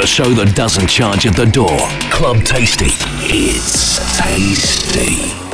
The show that doesn't charge at the door. Club Tasty. It's tasty.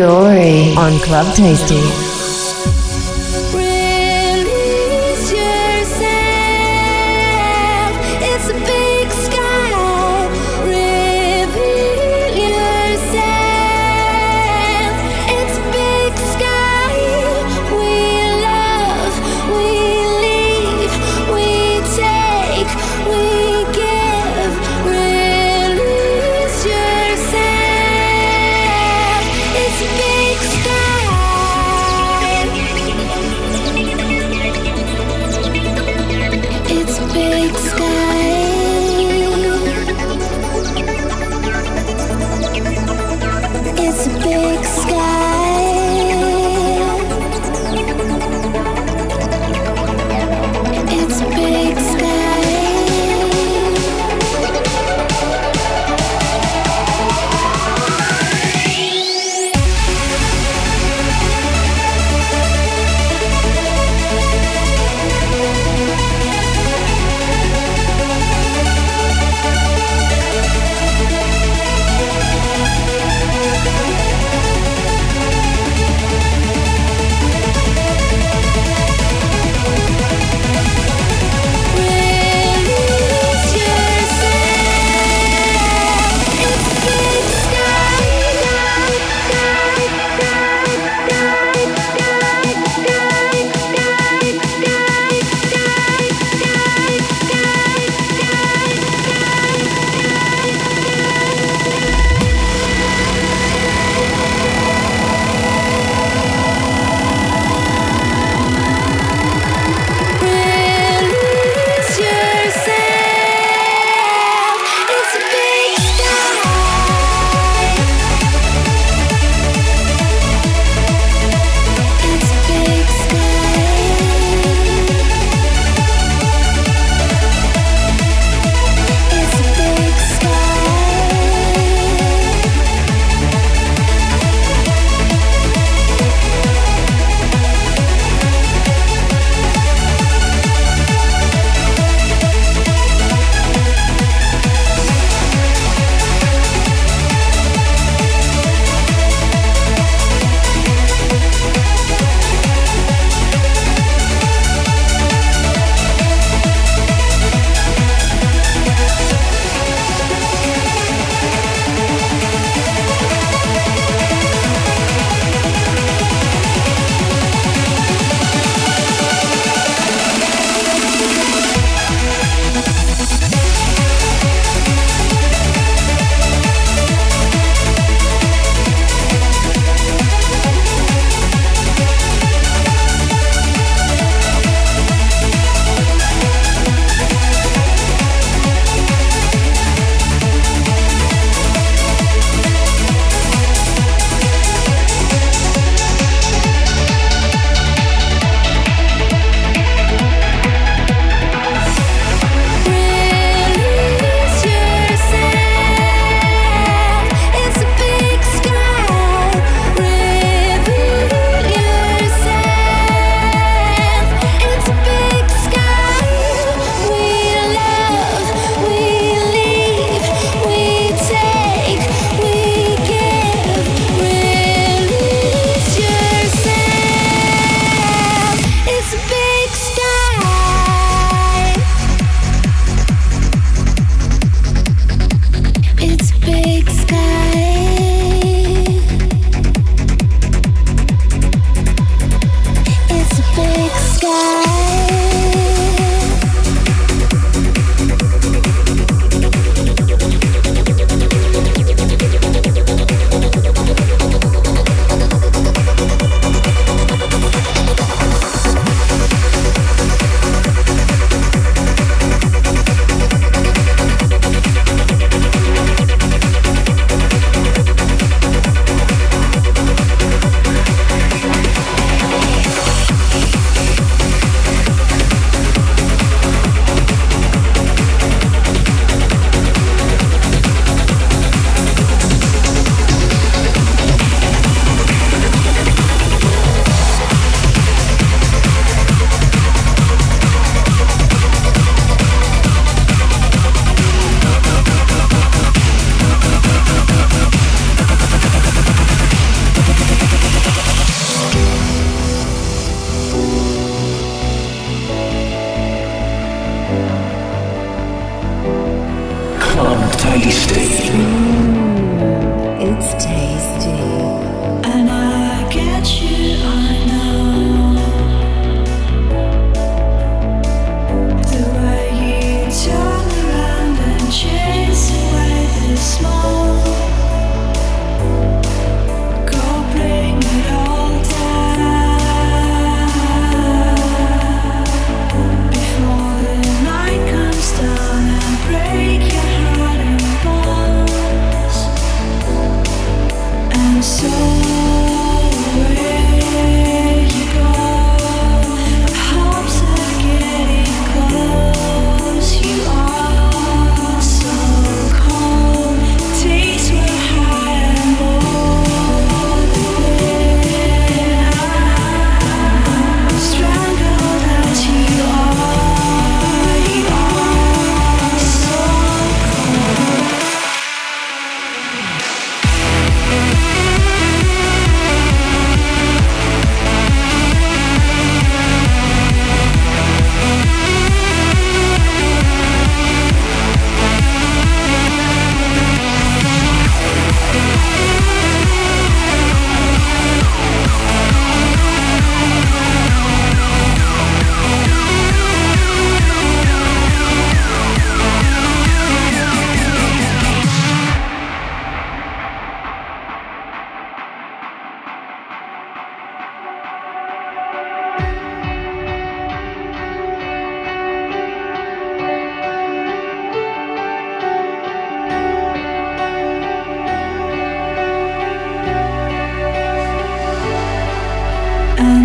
Dory on Club Tasty.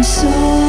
so.